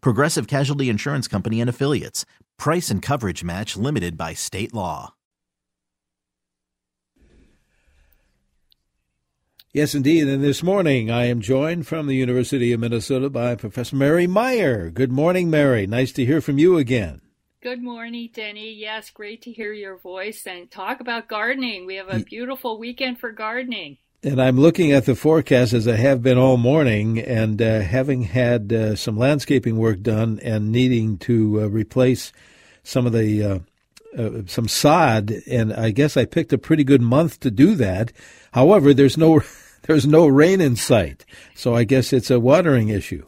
Progressive Casualty Insurance Company and Affiliates. Price and coverage match limited by state law. Yes, indeed. And this morning I am joined from the University of Minnesota by Professor Mary Meyer. Good morning, Mary. Nice to hear from you again. Good morning, Denny. Yes, great to hear your voice and talk about gardening. We have a beautiful weekend for gardening. And I'm looking at the forecast as I have been all morning, and uh, having had uh, some landscaping work done and needing to uh, replace some of the uh, uh, some sod, and I guess I picked a pretty good month to do that. However, there's no there's no rain in sight, so I guess it's a watering issue.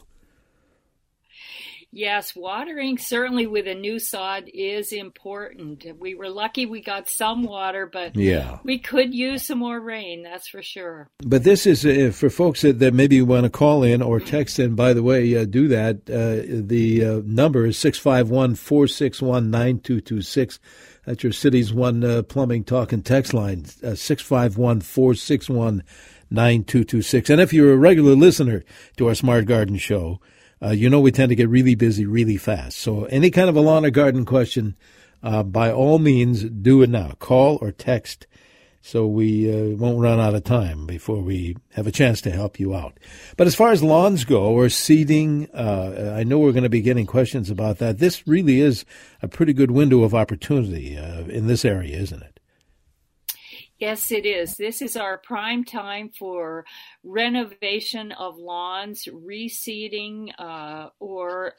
Yes, watering certainly with a new sod is important. We were lucky we got some water, but Yeah. we could use some more rain, that's for sure. But this is uh, for folks that, that maybe want to call in or text in. By the way, uh, do that. Uh, the uh, number is 651 461 9226. That's your City's One uh, Plumbing Talk and Text line, uh, 651 461 9226. And if you're a regular listener to our Smart Garden Show, uh, you know we tend to get really busy really fast. So any kind of a lawn or garden question, uh, by all means, do it now. Call or text so we uh, won't run out of time before we have a chance to help you out. But as far as lawns go or seeding, uh, I know we're going to be getting questions about that. This really is a pretty good window of opportunity uh, in this area, isn't it? Yes, it is. This is our prime time for renovation of lawns, reseeding, uh, or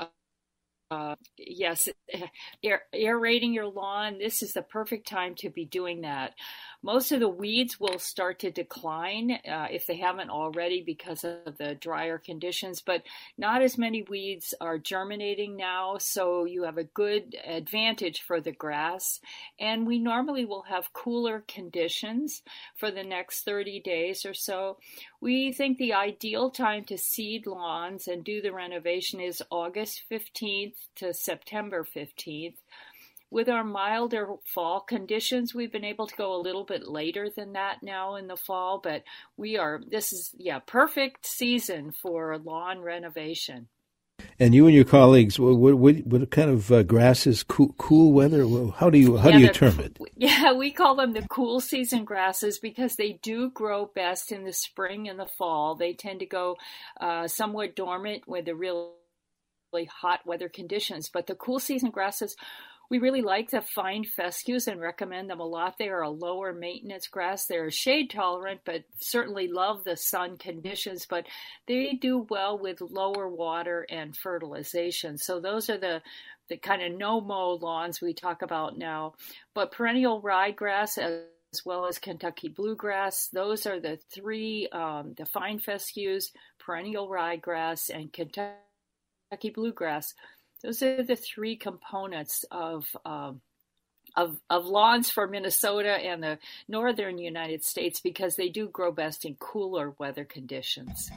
uh, yes, aer- aerating your lawn. This is the perfect time to be doing that. Most of the weeds will start to decline uh, if they haven't already because of the drier conditions, but not as many weeds are germinating now, so you have a good advantage for the grass. And we normally will have cooler conditions for the next 30 days or so. We think the ideal time to seed lawns and do the renovation is August 15th to September 15th. With our milder fall conditions, we've been able to go a little bit later than that now in the fall, but we are, this is, yeah, perfect season for lawn renovation. And you and your colleagues, what, what, what kind of uh, grasses? Cool, cool weather? How do you how Yeah, do you term it? Yeah, we call them the cool season grasses because they do grow best in the spring and the fall. They tend to go uh, somewhat dormant with the really really hot weather conditions. But the cool season grasses, we really like the fine fescues and recommend them a lot. They are a lower maintenance grass. They're shade tolerant, but certainly love the sun conditions. But they do well with lower water and fertilization. So those are the the kind of no mow lawns we talk about now. But perennial ryegrass as as well as Kentucky bluegrass. Those are the three, um, the fine fescues, perennial ryegrass, and Kentucky bluegrass. Those are the three components of um, of, of lawns for Minnesota and the northern United States because they do grow best in cooler weather conditions.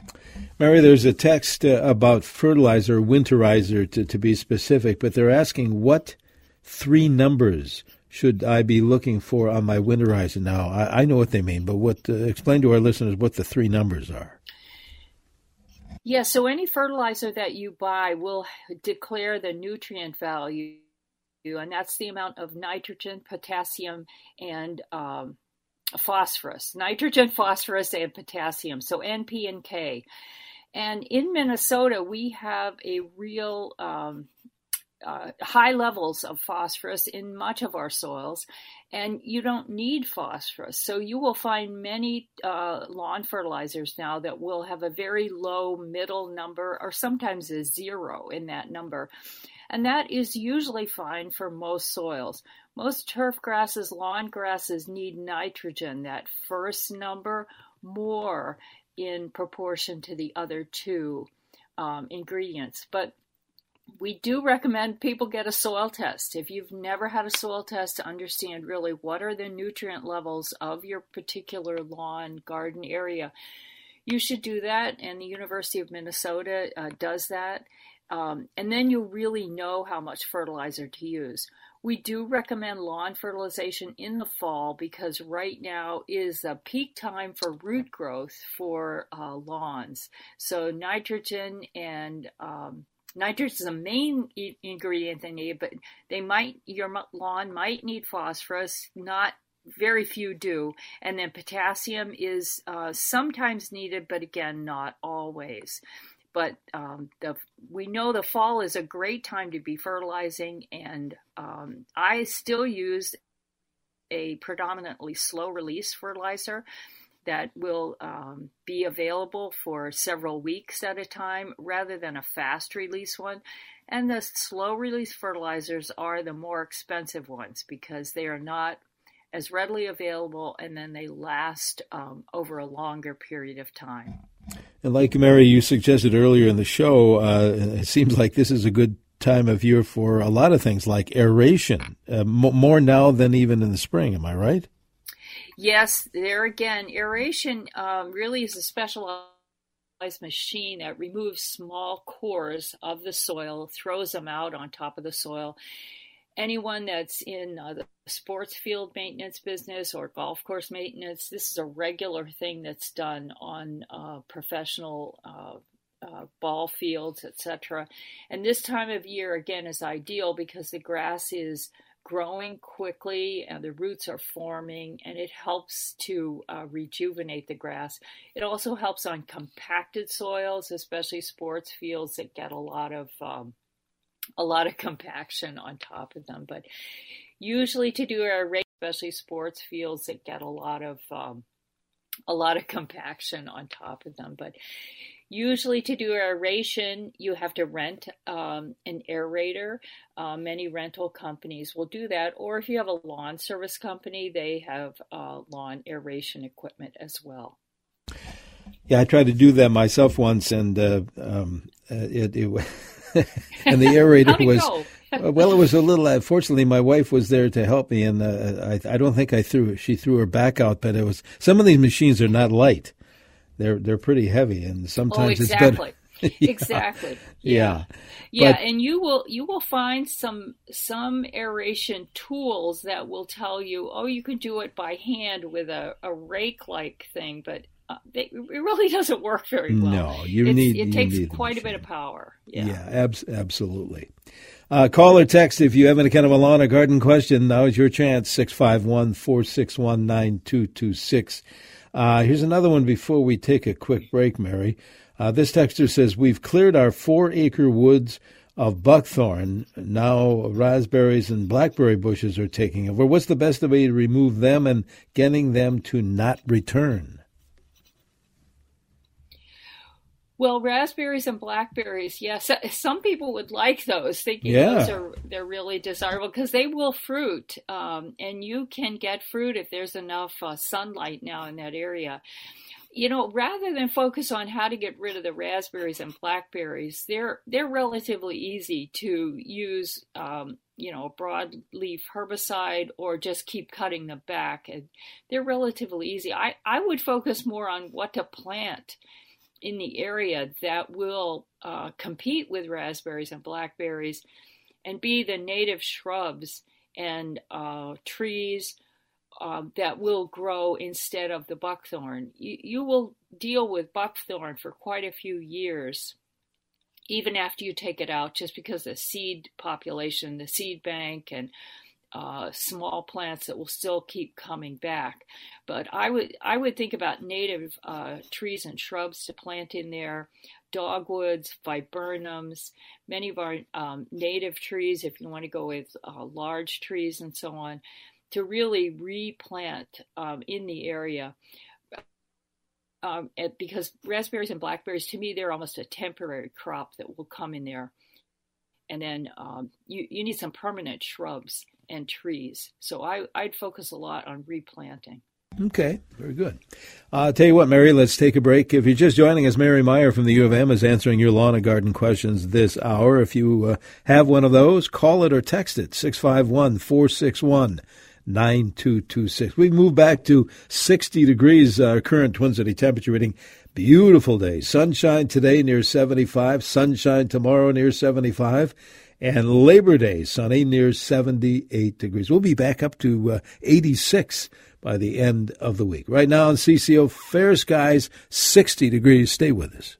Mary, there's a text uh, about fertilizer, winterizer to, to be specific, but they're asking what three numbers should I be looking for on my winterizer? Now, I, I know what they mean, but what uh, explain to our listeners what the three numbers are. Yeah, so any fertilizer that you buy will declare the nutrient value, and that's the amount of nitrogen, potassium, and um, phosphorus. Nitrogen, phosphorus, and potassium. So NP and K. And in Minnesota, we have a real um, uh, high levels of phosphorus in much of our soils, and you don't need phosphorus. So you will find many uh, lawn fertilizers now that will have a very low middle number or sometimes a zero in that number. And that is usually fine for most soils. Most turf grasses, lawn grasses need nitrogen, that first number, more in proportion to the other two um, ingredients. But we do recommend people get a soil test. If you've never had a soil test to understand really what are the nutrient levels of your particular lawn garden area, you should do that. And the University of Minnesota uh, does that. Um, and then you really know how much fertilizer to use. We do recommend lawn fertilization in the fall because right now is a peak time for root growth for uh, lawns. So nitrogen and um, nitrogen is a main ingredient they need, but they might your lawn might need phosphorus, not very few do. And then potassium is uh, sometimes needed, but again, not always but um, the, we know the fall is a great time to be fertilizing, and um, I still use a predominantly slow release fertilizer that will um, be available for several weeks at a time rather than a fast release one. And the slow release fertilizers are the more expensive ones because they are not as readily available and then they last um, over a longer period of time. And like Mary, you suggested earlier in the show, uh, it seems like this is a good time of year for a lot of things like aeration, uh, m- more now than even in the spring. Am I right? Yes, there again, aeration um, really is a specialized machine that removes small cores of the soil, throws them out on top of the soil, anyone that's in uh, the sports field maintenance business or golf course maintenance, this is a regular thing that's done on uh, professional uh, uh ball fields, etc. And this time of year, again, is ideal because the grass is growing quickly and the roots are forming and it helps to uh, rejuvenate the grass. It also helps on compacted soils, especially sports fields that get a lot of um, a lot of compaction on top of them. But usually to do race, especially sports fields that get a lot of um, a lot of compaction on top of them. But usually to do aeration, you have to rent um, an aerator. Uh, many rental companies will do that. Or if you have a lawn service company, they have uh, lawn aeration equipment as well. Yeah, I tried to do that myself once, and uh, um, uh, it, it and the aerator was well, it was a little. Uh, fortunately, my wife was there to help me, and uh, I, I don't think I threw. She threw her back out, but it was some of these machines are not light. They're they're pretty heavy, and sometimes oh, exactly. it's better. yeah. Exactly. Yeah. Yeah, but, and you will you will find some some aeration tools that will tell you, oh, you can do it by hand with a, a rake like thing, but uh, it really doesn't work very well. No, you it's, need. It takes quite a bit of power. Yeah, yeah ab- absolutely. Uh, call or text if you have any kind of a lawn or garden question. Now is your chance 651 461 9226. Uh, here's another one before we take a quick break, Mary. Uh, this texter says, We've cleared our four acre woods of buckthorn. Now raspberries and blackberry bushes are taking over. What's the best way to remove them and getting them to not return? Well, raspberries and blackberries, yes. Some people would like those, thinking yeah. those are they're really desirable because they will fruit, um, and you can get fruit if there's enough uh, sunlight now in that area. You know, rather than focus on how to get rid of the raspberries and blackberries, they're they're relatively easy to use. Um, you know, a broadleaf herbicide or just keep cutting them back. And they're relatively easy. I, I would focus more on what to plant in the area that will uh, compete with raspberries and blackberries and be the native shrubs and uh, trees uh, that will grow instead of the buckthorn. You, you will deal with buckthorn for quite a few years, even after you take it out, just because the seed population, the seed bank, and uh, small plants that will still keep coming back. But I would I would think about native uh, trees and shrubs to plant in there, dogwoods, viburnums, many of our um, native trees. If you want to go with uh, large trees and so on, to really replant um, in the area. Um, because raspberries and blackberries, to me, they're almost a temporary crop that will come in there. And then um, you, you need some permanent shrubs and trees. So I, I'd focus a lot on replanting. Okay, very good. Uh, tell you what, Mary, let's take a break. If you're just joining us, Mary Meyer from the U of M is answering your lawn and garden questions this hour. If you uh, have one of those, call it or text it, 651 461 9226. We move back to 60 degrees, our uh, current Twin City temperature reading. Beautiful day. Sunshine today near 75, sunshine tomorrow near 75 and Labor Day, sunny near 78 degrees. We'll be back up to uh, 86 by the end of the week. Right now on CCO, fair skies, 60 degrees. Stay with us.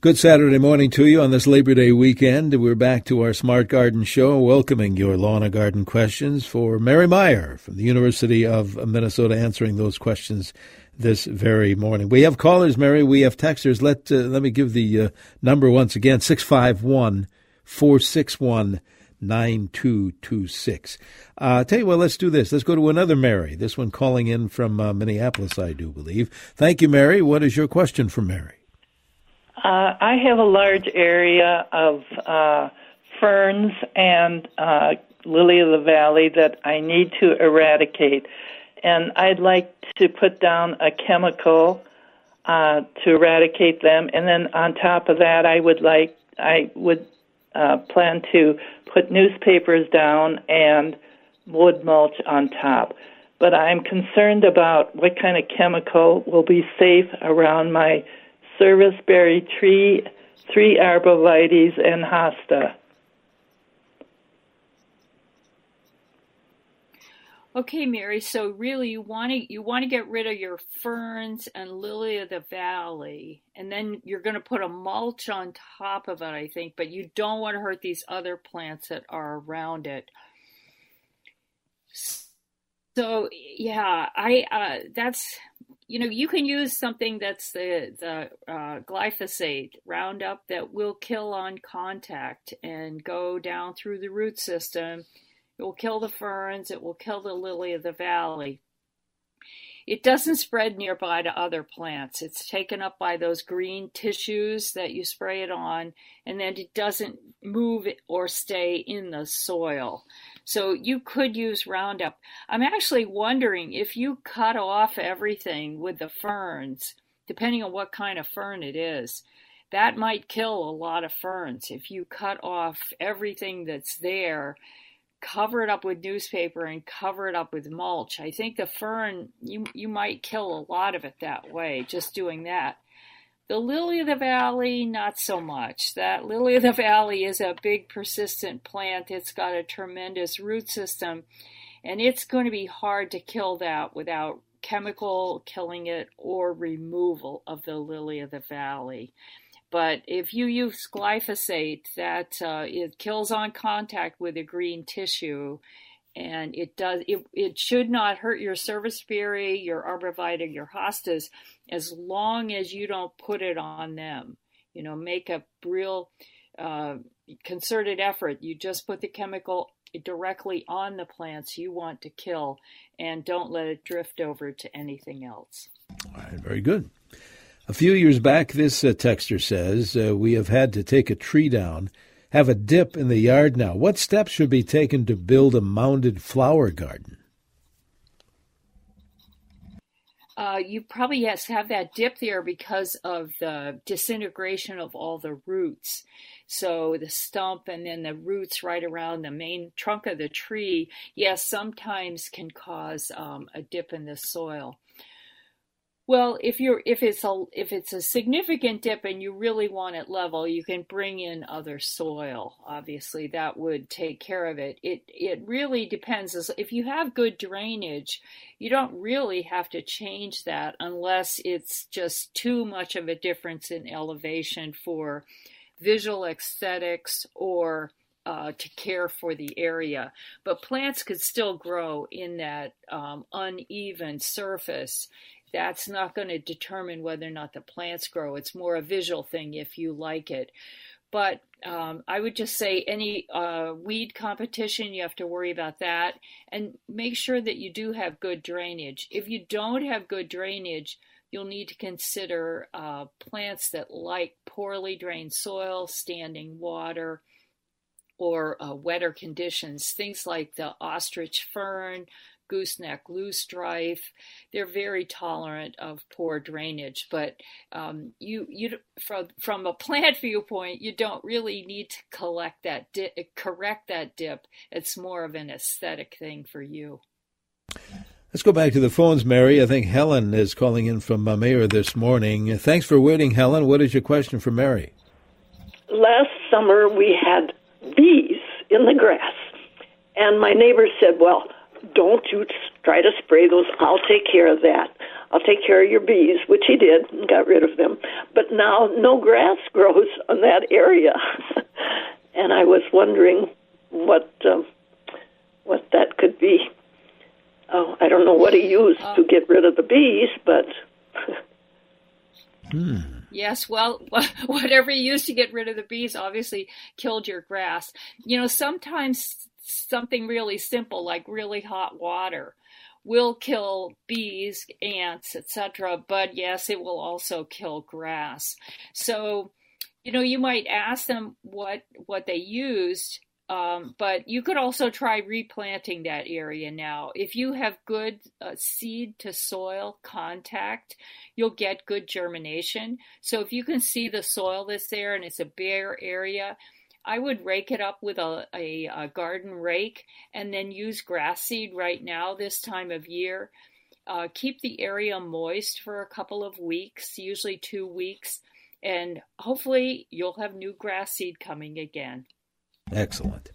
Good Saturday morning to you on this Labor Day weekend. We're back to our Smart Garden Show, welcoming your lawn and garden questions for Mary Meyer from the University of Minnesota, answering those questions this very morning. We have callers, Mary. We have texters. Let uh, let me give the uh, number once again: six five one four six one nine two two six. Uh, tell you what, let's do this. Let's go to another Mary. This one calling in from uh, Minneapolis, I do believe. Thank you, Mary. What is your question for Mary? Uh, I have a large area of uh, ferns and uh, lily of the valley that I need to eradicate, and I'd like to put down a chemical uh, to eradicate them. And then on top of that, I would like I would uh, plan to put newspapers down and wood mulch on top. But I'm concerned about what kind of chemical will be safe around my serviceberry tree, three arborvitaes, and hosta. Okay, Mary. So really, you want to you want to get rid of your ferns and lily of the valley, and then you're going to put a mulch on top of it, I think. But you don't want to hurt these other plants that are around it. So yeah, I uh, that's you know, you can use something that's the the uh, glyphosate Roundup that will kill on contact and go down through the root system. It will kill the ferns. It will kill the lily of the valley. It doesn't spread nearby to other plants. It's taken up by those green tissues that you spray it on, and then it doesn't move or stay in the soil. So you could use Roundup. I'm actually wondering if you cut off everything with the ferns, depending on what kind of fern it is, that might kill a lot of ferns. If you cut off everything that's there, cover it up with newspaper and cover it up with mulch. I think the fern you you might kill a lot of it that way, just doing that. The lily of the valley, not so much. That lily of the valley is a big persistent plant. It's got a tremendous root system, and it's going to be hard to kill that without chemical killing it or removal of the lily of the valley. But if you use glyphosate, that uh, it kills on contact with the green tissue and it does it, it should not hurt your serviceberry, your arborvitae, your hostas, as long as you don't put it on them. You know, make a real uh, concerted effort. You just put the chemical directly on the plants you want to kill, and don't let it drift over to anything else. All right, very good. A few years back, this uh, texter says, uh, we have had to take a tree down have a dip in the yard now. What steps should be taken to build a mounded flower garden? Uh, you probably yes have that dip there because of the disintegration of all the roots. So the stump and then the roots right around the main trunk of the tree, yes, sometimes can cause um, a dip in the soil. Well, if you're if it's a if it's a significant dip and you really want it level, you can bring in other soil. Obviously, that would take care of it. It it really depends. If you have good drainage, you don't really have to change that unless it's just too much of a difference in elevation for visual aesthetics or uh, to care for the area. But plants could still grow in that um, uneven surface that's not going to determine whether or not the plants grow. It's more a visual thing if you like it. But um, I would just say any uh, weed competition, you have to worry about that. And make sure that you do have good drainage. If you don't have good drainage, you'll need to consider uh, plants that like poorly drained soil, standing water, or uh, wetter conditions. Things like the ostrich fern, gooseneck loosestrife. They're very tolerant of poor drainage, but um, you you from from a plant viewpoint, you don't really need to collect that di- correct that dip. It's more of an aesthetic thing for you. Let's go back to the phones, Mary. I think Helen is calling in from uh, Mayer this morning. Thanks for waiting, Helen. What is your question for Mary? Last summer we had bees in the grass, and my neighbor said, "Well." Don't you try to spray those. I'll take care of that. I'll take care of your bees, which he did and got rid of them. But now no grass grows on that area. and I was wondering what um, what that could be. Oh, I don't know what he used uh, to get rid of the bees, but. hmm. Yes, well, whatever you used to get rid of the bees obviously killed your grass. You know, sometimes something really simple like really hot water will kill bees, ants, etc. But yes, it will also kill grass. So, you know, you might ask them what what they used, um, but you could also try replanting that area now. If you have good uh, seed to soil contact, you'll get good germination. So if you can see the soil that's there and it's a bare area, I would rake it up with a, a, a, garden rake and then use grass seed right now this time of year. Uh, keep the area moist for a couple of weeks, usually two weeks, and hopefully you'll have new grass seed coming again. Excellent.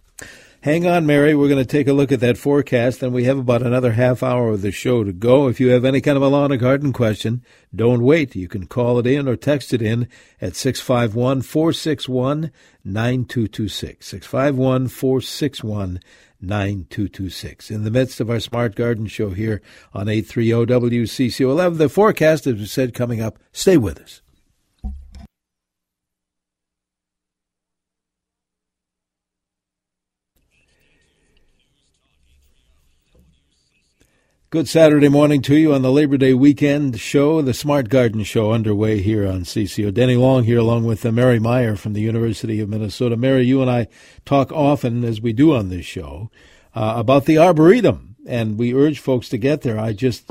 Hang on, Mary. We're going to take a look at that forecast, and we have about another half hour of the show to go. If you have any kind of a lawn or garden question, don't wait. You can call it in or text it in at 651 461 9226. 651 461 9226. In the midst of our Smart Garden show here on 830 WCCO 11, the forecast, as we said, coming up. Stay with us. Good Saturday morning to you on the Labor Day weekend show, the Smart Garden Show underway here on CCO. Denny Long here along with uh, Mary Meyer from the University of Minnesota. Mary, you and I talk often, as we do on this show, uh, about the Arboretum, and we urge folks to get there. I just,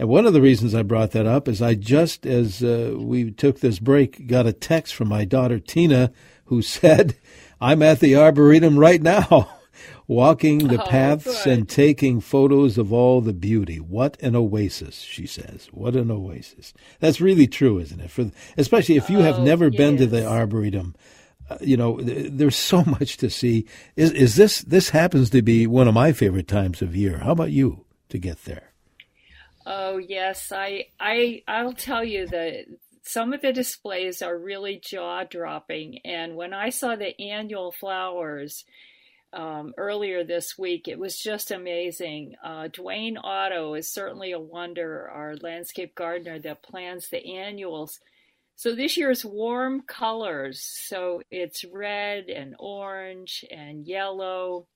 and one of the reasons I brought that up is I just, as uh, we took this break, got a text from my daughter Tina who said, I'm at the Arboretum right now. walking the oh, paths and taking photos of all the beauty. What an oasis, she says. What an oasis. That's really true, isn't it? For especially if you oh, have never yes. been to the arboretum, uh, you know, th- there's so much to see. Is is this this happens to be one of my favorite times of year. How about you to get there? Oh, yes. I I I'll tell you that some of the displays are really jaw dropping. And when I saw the annual flowers um, earlier this week. It was just amazing. Uh, Dwayne Otto is certainly a wonder, our landscape gardener that plans the annuals. So this year's warm colors. So it's red and orange and yellow.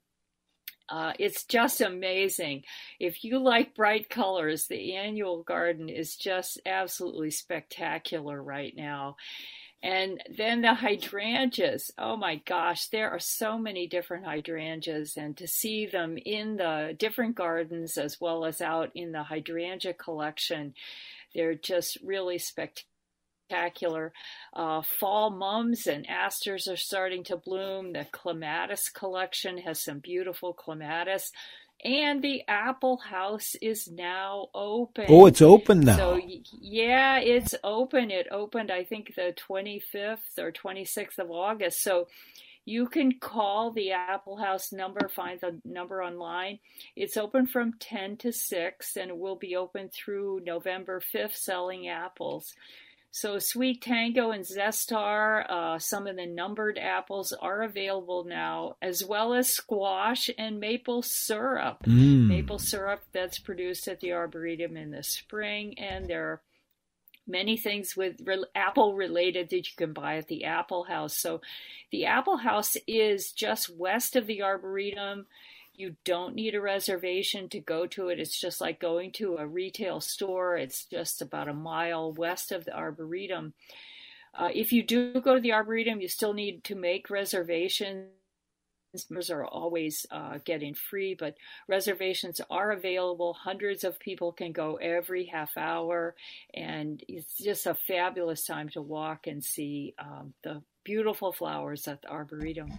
Uh, it's just amazing. If you like bright colors, the annual garden is just absolutely spectacular right now. And then the hydrangeas. Oh my gosh, there are so many different hydrangeas, and to see them in the different gardens as well as out in the hydrangea collection, they're just really spectacular. Uh, fall mums and asters are starting to bloom. The clematis collection has some beautiful clematis. And the Apple House is now open. Oh, it's open now. So, yeah, it's open. It opened, I think, the 25th or 26th of August. So, you can call the Apple House number, find the number online. It's open from 10 to 6 and it will be open through November 5th selling apples. So, SweeTango and Zestar, uh, some of the numbered apples are available now, as well as squash and maple syrup. Mm. Maple syrup that's produced at the Arboretum in the spring, and there are many things with re- apple related that you can buy at the Apple House. So, the Apple House is just west of the Arboretum. You don't need a reservation to go to it. It's just like going to a retail store. It's just about a mile west of the Arboretum. Uh, if you do go to the Arboretum, you still need to make reservations. Members are always uh, getting free, but reservations are available. Hundreds of people can go every half hour, and it's just a fabulous time to walk and see um, the beautiful flowers at the Arboretum.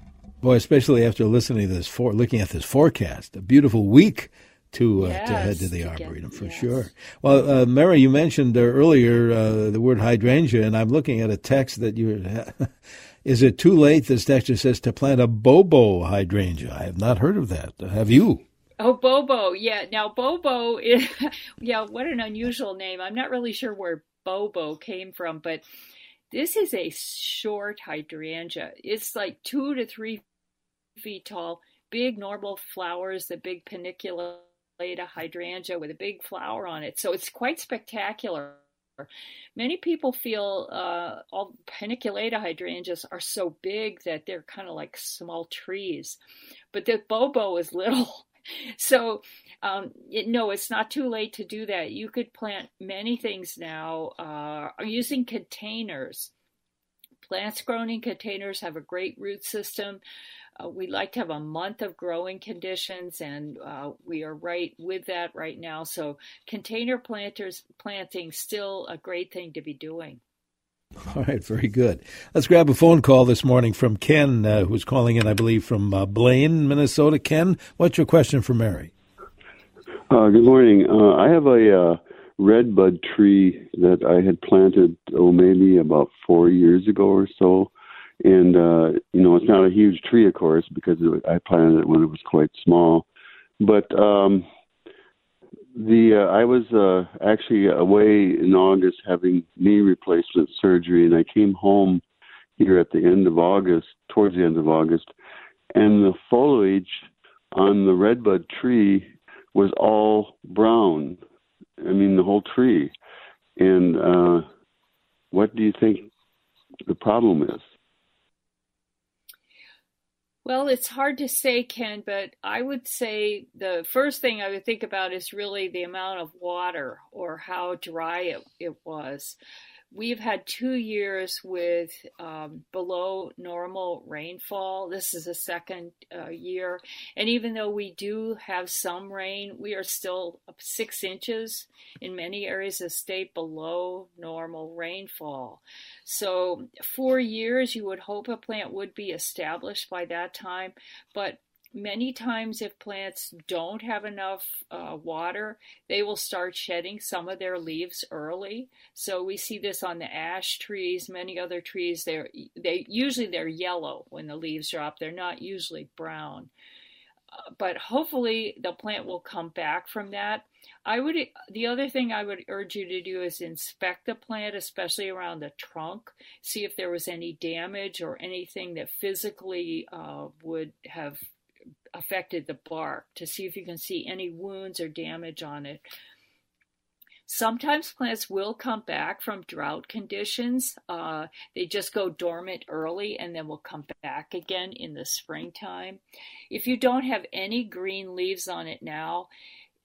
Boy, especially after listening to this, for looking at this forecast, a beautiful week to uh, yes, to head to the arboretum get, for yes. sure. Well, uh, Mary, you mentioned uh, earlier uh, the word hydrangea, and I'm looking at a text that you. Is it too late? This texture says to plant a bobo hydrangea. I have not heard of that. Have you? Oh, Bobo. Yeah. Now, Bobo is, yeah, what an unusual name. I'm not really sure where Bobo came from, but this is a short hydrangea. It's like two to three feet tall, big normal flowers, the big paniculata hydrangea with a big flower on it. So it's quite spectacular. Many people feel uh, all paniculata hydrangeas are so big that they're kind of like small trees, but the bobo is little. So, um, it, no, it's not too late to do that. You could plant many things now uh, using containers. Plants grown in containers have a great root system. Uh, we like to have a month of growing conditions, and uh, we are right with that right now. So, container planters planting still a great thing to be doing. All right, very good. Let's grab a phone call this morning from Ken, uh, who's calling in, I believe, from uh, Blaine, Minnesota. Ken, what's your question for Mary? Uh, good morning. Uh, I have a uh, red bud tree that I had planted, oh, maybe about four years ago or so. And, uh, you know, it's not a huge tree, of course, because it, I planted it when it was quite small. But um, the uh, I was uh, actually away in August having knee replacement surgery, and I came home here at the end of August, towards the end of August, and the foliage on the redbud tree was all brown. I mean, the whole tree. And uh, what do you think the problem is? Well, it's hard to say, Ken, but I would say the first thing I would think about is really the amount of water or how dry it, it was. We've had two years with um, below normal rainfall. This is the second uh, year. And even though we do have some rain, we are still six inches in many areas of the state below normal rainfall. So, four years, you would hope a plant would be established by that time. But many times if plants don't have enough uh, water they will start shedding some of their leaves early. So we see this on the ash trees many other trees they're they usually they're yellow when the leaves drop they're not usually brown. Uh, but hopefully the plant will come back from that. I would the other thing i would urge you to do is inspect the plant especially around the trunk see if there was any damage or anything that physically uh, would have affected the bark to see if you can see any wounds or damage on it. Sometimes plants will come back from drought conditions. Uh, they just go dormant early and then will come back again in the springtime. If you don't have any green leaves on it now,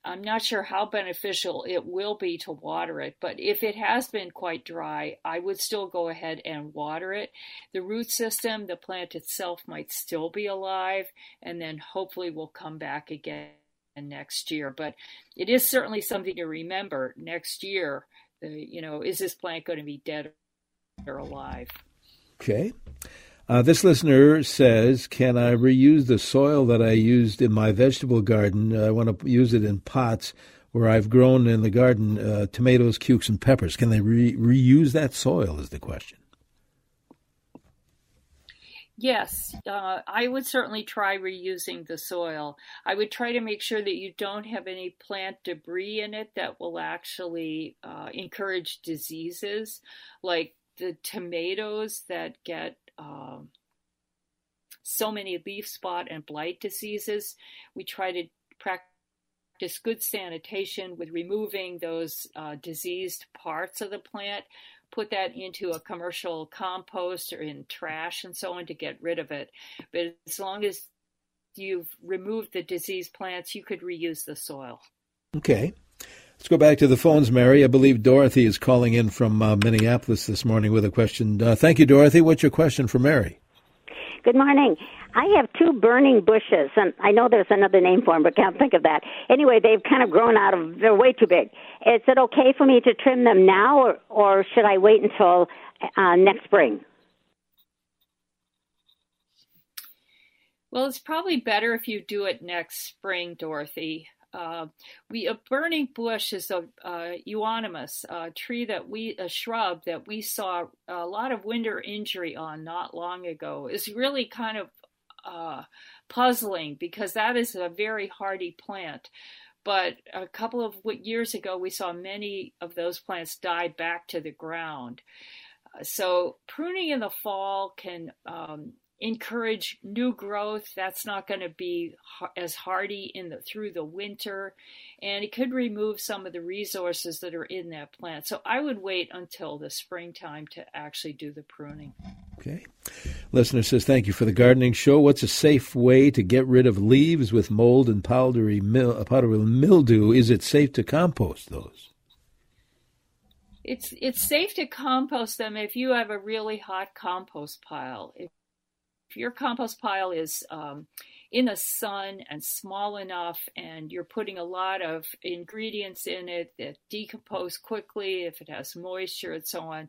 I'm not sure how beneficial it will be to water it, but if it has been quite dry, I would still go ahead and water it. The root system, the plant itself might still be alive, and then hopefully will come back again next year. But it is certainly something to remember next year. The, you know, is this plant going to be dead or alive? Okay. Uh, this listener says, "Can I reuse the soil that I used in my vegetable garden? I want to use it in pots where I've grown in the garden uh, tomatoes, cukes, and peppers. Can they re- reuse that soil?" Is the question. Yes, uh, I would certainly try reusing the soil. I would try to make sure that you don't have any plant debris in it that will actually uh, encourage diseases, like the tomatoes that get um, so many leaf spot and blight diseases. We try to practice good sanitation with removing those uh, diseased parts of the plant put that into a commercial compost or in trash and so on to get rid of it. But as long as you've removed the diseased plants, you could reuse the soil. Okay. Let's go back to the phones, Mary. I believe Dorothy is calling in from uh, Minneapolis this morning with a question. Uh, thank you, Dorothy. What's your question for Mary? Good morning. I have two burning bushes, and I know there's another name for them, but can't think of that. Anyway, they've kind of grown out of, they're way too big. Is it okay for me to trim them now, or, or should I wait until uh, next spring? Well, it's probably better if you do it next spring, Dorothy. Uh, we a burning bush is a uh, euonymus, a tree that we a shrub that we saw a lot of winter injury on not long ago. is really kind of uh, puzzling because that is a very hardy plant. But a couple of years ago, we saw many of those plants die back to the ground. So pruning in the fall can um, encourage new growth. That's not going to be as hardy in the through the winter, and it could remove some of the resources that are in that plant. So I would wait until the springtime to actually do the pruning. Okay. Listener says, "Thank you for the gardening show. What's a safe way to get rid of leaves with mold and powdery mil- uh, powdery mildew? Is it safe to compost those?" It's it's safe to compost them if you have a really hot compost pile. If if your compost pile is um, in the sun and small enough and you're putting a lot of ingredients in it that decompose quickly if it has moisture and so on.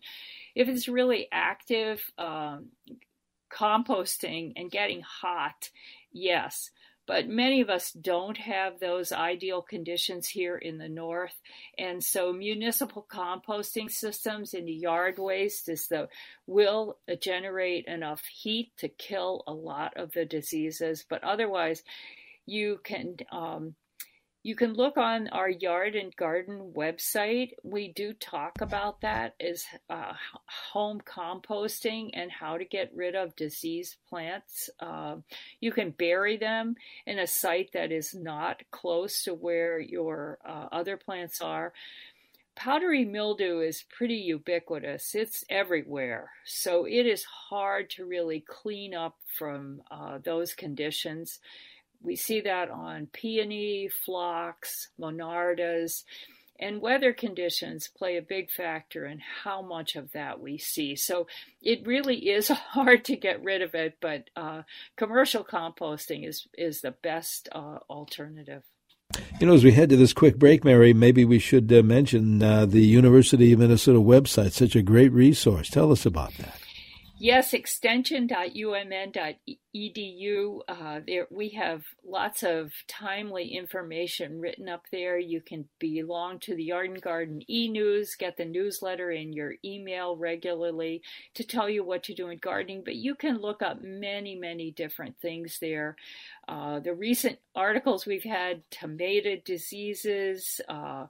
If it's really active um, composting and getting hot yes but many of us don't have those ideal conditions here in the north. And so municipal composting systems in the yard waste is the will generate enough heat to kill a lot of the diseases, but otherwise you can um, you can look on our yard and garden website. We do talk about that is uh, home composting and how to get rid of diseased plants. Uh, you can bury them in a site that is not close to where your uh, other plants are. Powdery mildew is pretty ubiquitous. It's everywhere. So it is hard to really clean up from uh, those conditions. We see that on peony, phlox, monardas, and weather conditions play a big factor in how much of that we see. So it really is hard to get rid of it, but uh, commercial composting is is the best uh, alternative. You know, as we head to this quick break, Mary, maybe we should uh, mention uh, the University of Minnesota website. Such a great resource. Tell us about that. Yes, extension.umn.edu. Uh, there, we have lots of timely information written up there. You can belong to the Yard and Garden e-news, get the newsletter in your email regularly to tell you what to do in gardening. But you can look up many, many different things there. Uh, the recent articles we've had: tomato diseases. Uh,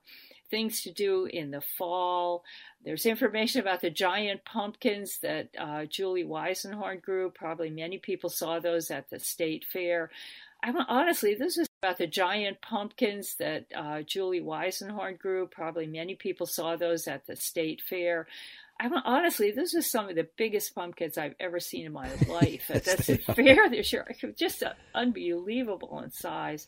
things to do in the fall. There's information about the giant pumpkins that uh, Julie Weisenhorn grew. Probably many people saw those at the state fair. I honestly, this is about the giant pumpkins that uh, Julie Weisenhorn grew. Probably many people saw those at the state fair. I honestly, this is some of the biggest pumpkins I've ever seen in my life. That's the fair this year. Just unbelievable in size.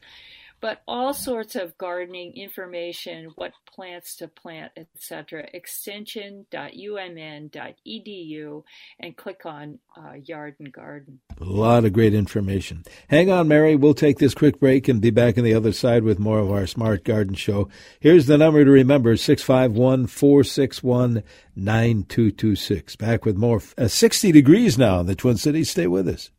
But all sorts of gardening information, what plants to plant, etc. extension.umn.edu and click on uh, Yard and Garden. A lot of great information. Hang on, Mary. We'll take this quick break and be back on the other side with more of our Smart Garden Show. Here's the number to remember 651 461 9226. Back with more. Uh, 60 degrees now in the Twin Cities. Stay with us.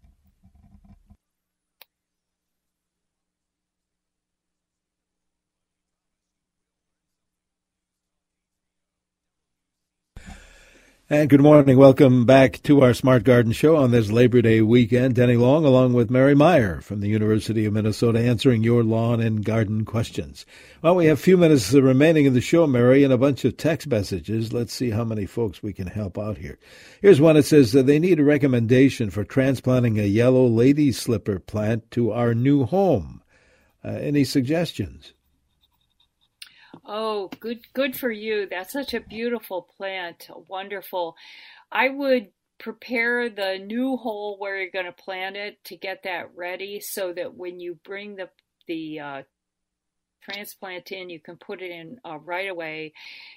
And good morning. Welcome back to our Smart Garden Show on this Labor Day weekend. Denny Long, along with Mary Meyer from the University of Minnesota, answering your lawn and garden questions. Well, we have a few minutes remaining in the show, Mary, and a bunch of text messages. Let's see how many folks we can help out here. Here's one that says that they need a recommendation for transplanting a yellow lady slipper plant to our new home. Uh, any suggestions? Oh, good good for you. That's such a beautiful plant. Wonderful. I would prepare the new hole where you're going to plant it to get that ready so that when you bring the the uh, transplant in, you can put it in uh, right away.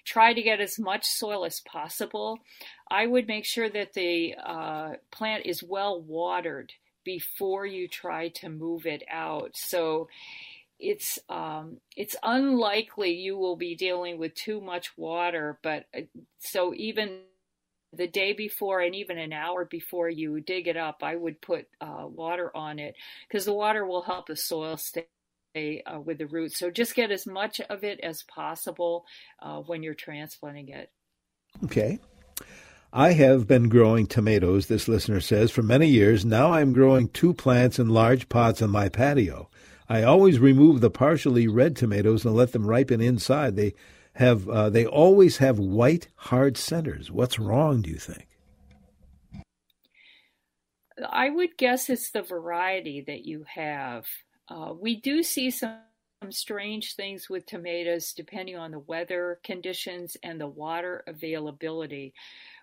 Try to get as much soil as possible. I would make sure that the uh, plant is well watered before you try to move it out. So it's um, it's unlikely you will be dealing with too much water, but uh, so even the day before and even an hour before you dig it up, I would put uh, water on it because the water will help the soil stay uh, with the roots. So just get as much of it as possible uh, when you're transplanting it. Okay. I have been growing tomatoes, this listener says, for many years. Now I'm growing two plants in large pots on my patio. I always remove the partially red tomatoes and let them ripen inside. They have uh, they always have white hard centers. What's wrong, do you think? I would guess it's the variety that you have. Uh, we do see some, some strange things with tomatoes depending on the weather conditions and the water availability.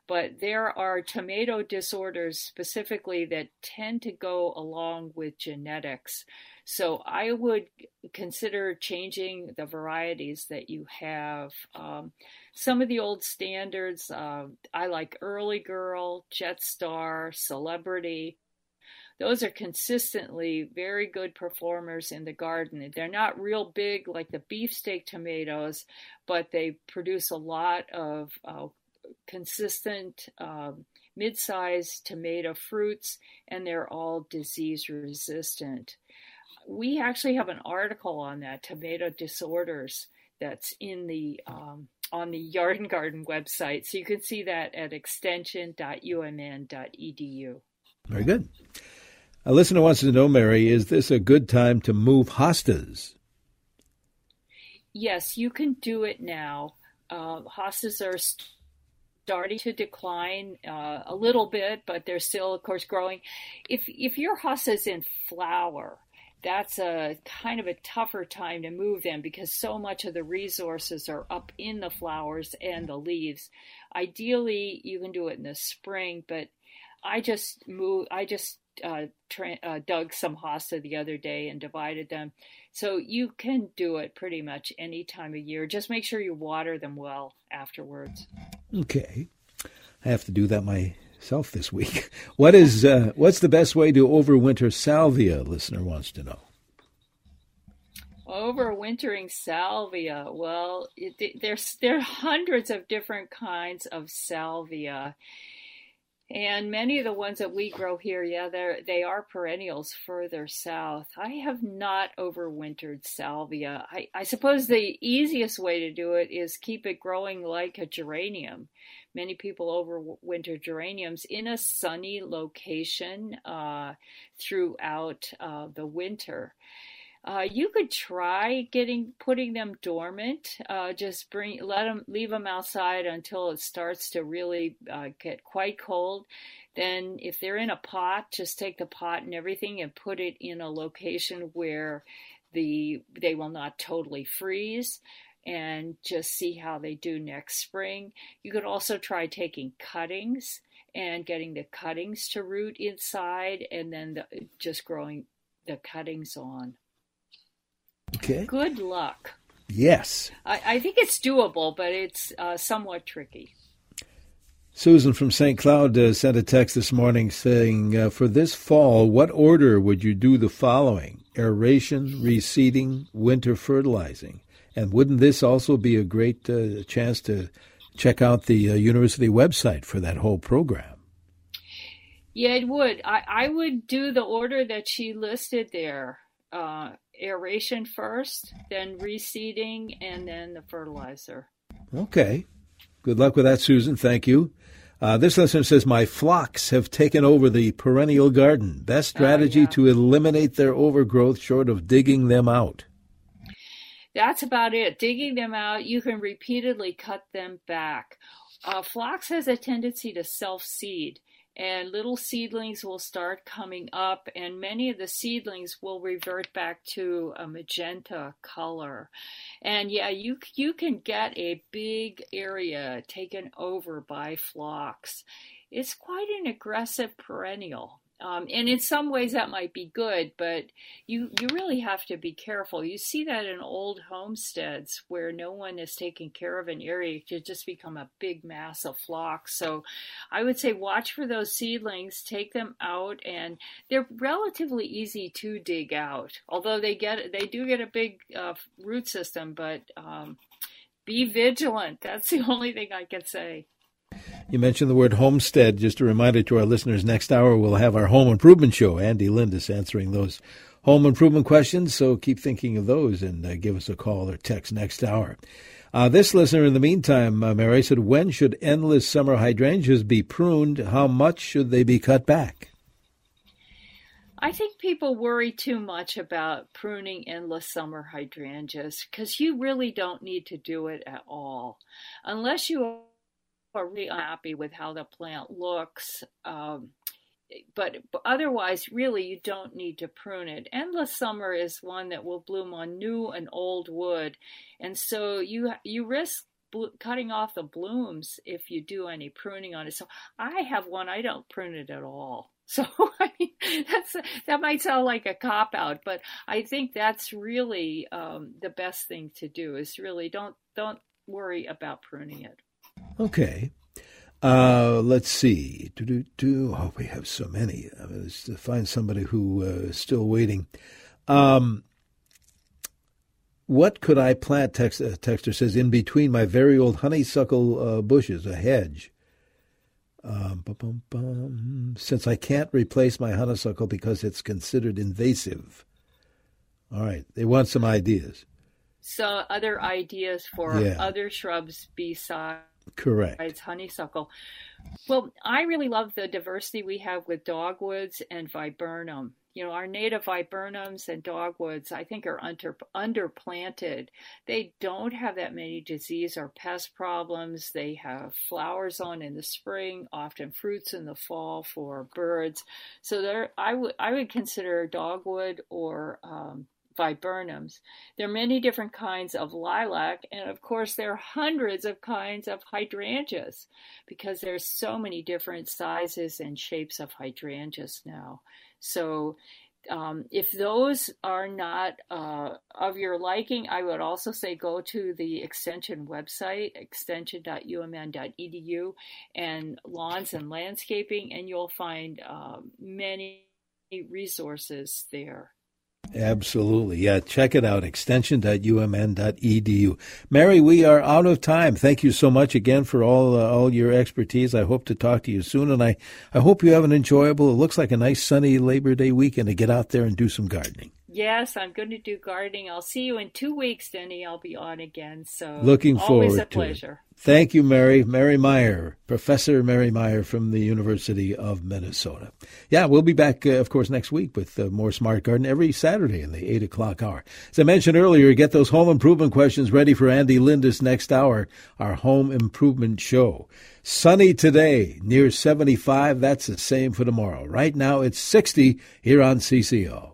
But there are tomato disorders specifically that tend to go along with genetics. So I would consider changing the varieties that you have. Um, some of the old standards, uh, I like Early Girl, Jetstar, Celebrity. Those are consistently very good performers in the garden. They're not real big like the beefsteak tomatoes, but they produce a lot of uh, consistent um, mid-sized tomato fruits, and they're all disease resistant we actually have an article on that tomato disorders that's in the um, on the Yard and Garden website, so you can see that at extension.umn.edu. Very good. A listener wants to know, Mary, is this a good time to move hostas? Yes, you can do it now. Uh, hostas are starting to decline uh, a little bit, but they're still, of course, growing. If if your hosta is in flower, that's a kind of a tougher time to move them because so much of the resources are up in the flowers and the leaves. Ideally, you can do it in the spring, but I just move. I just uh, tra- uh, dug some hosta the other day and divided them, so you can do it pretty much any time of year. Just make sure you water them well afterwards. Okay, I have to do that my self this week. What is uh, what's the best way to overwinter salvia? Listener wants to know. Overwintering salvia. Well, it, there's there are hundreds of different kinds of salvia, and many of the ones that we grow here, yeah, they they are perennials further south. I have not overwintered salvia. I, I suppose the easiest way to do it is keep it growing like a geranium. Many people overwinter geraniums in a sunny location uh, throughout uh, the winter. Uh, you could try getting putting them dormant. Uh, just bring let them leave them outside until it starts to really uh, get quite cold. Then, if they're in a pot, just take the pot and everything and put it in a location where the they will not totally freeze and just see how they do next spring. You could also try taking cuttings and getting the cuttings to root inside and then the, just growing the cuttings on. Okay. Good luck. Yes. I, I think it's doable, but it's uh, somewhat tricky. Susan from St. Cloud uh, sent a text this morning saying, uh, For this fall, what order would you do the following? Aeration, reseeding, winter fertilizing. And wouldn't this also be a great uh, chance to check out the uh, university website for that whole program? Yeah, it would. I, I would do the order that she listed there uh, aeration first, then reseeding, and then the fertilizer. Okay. Good luck with that, Susan. Thank you. Uh, this listener says, My phlox have taken over the perennial garden. Best strategy yeah. to eliminate their overgrowth short of digging them out. That's about it. Digging them out, you can repeatedly cut them back. Uh, phlox has a tendency to self seed, and little seedlings will start coming up, and many of the seedlings will revert back to a magenta color. And yeah, you you can get a big area taken over by phlox It's quite an aggressive perennial. Um, and in some ways that might be good, but you you really have to be careful. You see that in old homesteads where no one is taking care of an area to just become a big mass of phlox. So I would say watch for those seedlings, take them out, and they're relatively easy to dig out. Although they get they do get a big uh, root system, but um, be vigilant. That's the only thing I can say. You mentioned the word homestead. Just a reminder to our listeners next hour, we'll have our home improvement show. Andy Lindis answering those home improvement questions. So keep thinking of those and uh, give us a call or text next hour. Uh, this listener, in the meantime, uh, Mary said, When should endless summer hydrangeas be pruned? How much should they be cut back? I think people worry too much about pruning endless summer hydrangeas because you really don't need to do it at all. Unless you are really unhappy with how the plant looks. Um, but, otherwise, really, you don't need to prune it. Endless summer is one that will bloom on new and old wood, and so you you risk cutting off the blooms if you do any pruning on it. So I have one; I don't prune it at all. So I mean, that's that might sound like a cop out, but I think that's really um, the best thing to do. Is really don't don't worry about pruning it. Okay. Uh, let's see. Do, do, do. Oh, we have so many. I mean, to find somebody who uh, is still waiting. Um, what could I plant? Text, uh, texter says in between my very old honeysuckle uh, bushes, a hedge. Um, bum, bum, since I can't replace my honeysuckle because it's considered invasive. All right, they want some ideas. So, other ideas for Yeah. other shrubs besides Correct. It's honeysuckle. Well, I really love the diversity we have with dogwoods and viburnum. You know, our native viburnums and dogwoods, I think, are under underplanted. They don't have that many disease or pest problems. They have flowers on in the spring, often fruits in the fall for birds. So there, I would I would consider dogwood or um, viburnums. There are many different kinds of lilac, and of course, there are hundreds of kinds of hydrangeas because there's so many different sizes and shapes of hydrangeas now. So, um, if those are not uh, of your liking, I would also say go to the extension website, extension.umn.edu, and lawns and landscaping, and you'll find uh, many resources there. Absolutely. Yeah, check it out, extension.umn.edu. Mary, we are out of time. Thank you so much again for all uh, all your expertise. I hope to talk to you soon, and I, I hope you have an enjoyable, it looks like a nice sunny Labor Day weekend to get out there and do some gardening. Yes, I'm going to do gardening. I'll see you in two weeks, Denny. I'll be on again. So Looking forward always a pleasure. it. Thank you, Mary. Mary Meyer, Professor Mary Meyer from the University of Minnesota. Yeah, we'll be back, uh, of course, next week with uh, more Smart Garden every Saturday in the 8 o'clock hour. As I mentioned earlier, get those home improvement questions ready for Andy Lindis next hour, our home improvement show. Sunny today, near 75. That's the same for tomorrow. Right now, it's 60 here on CCO.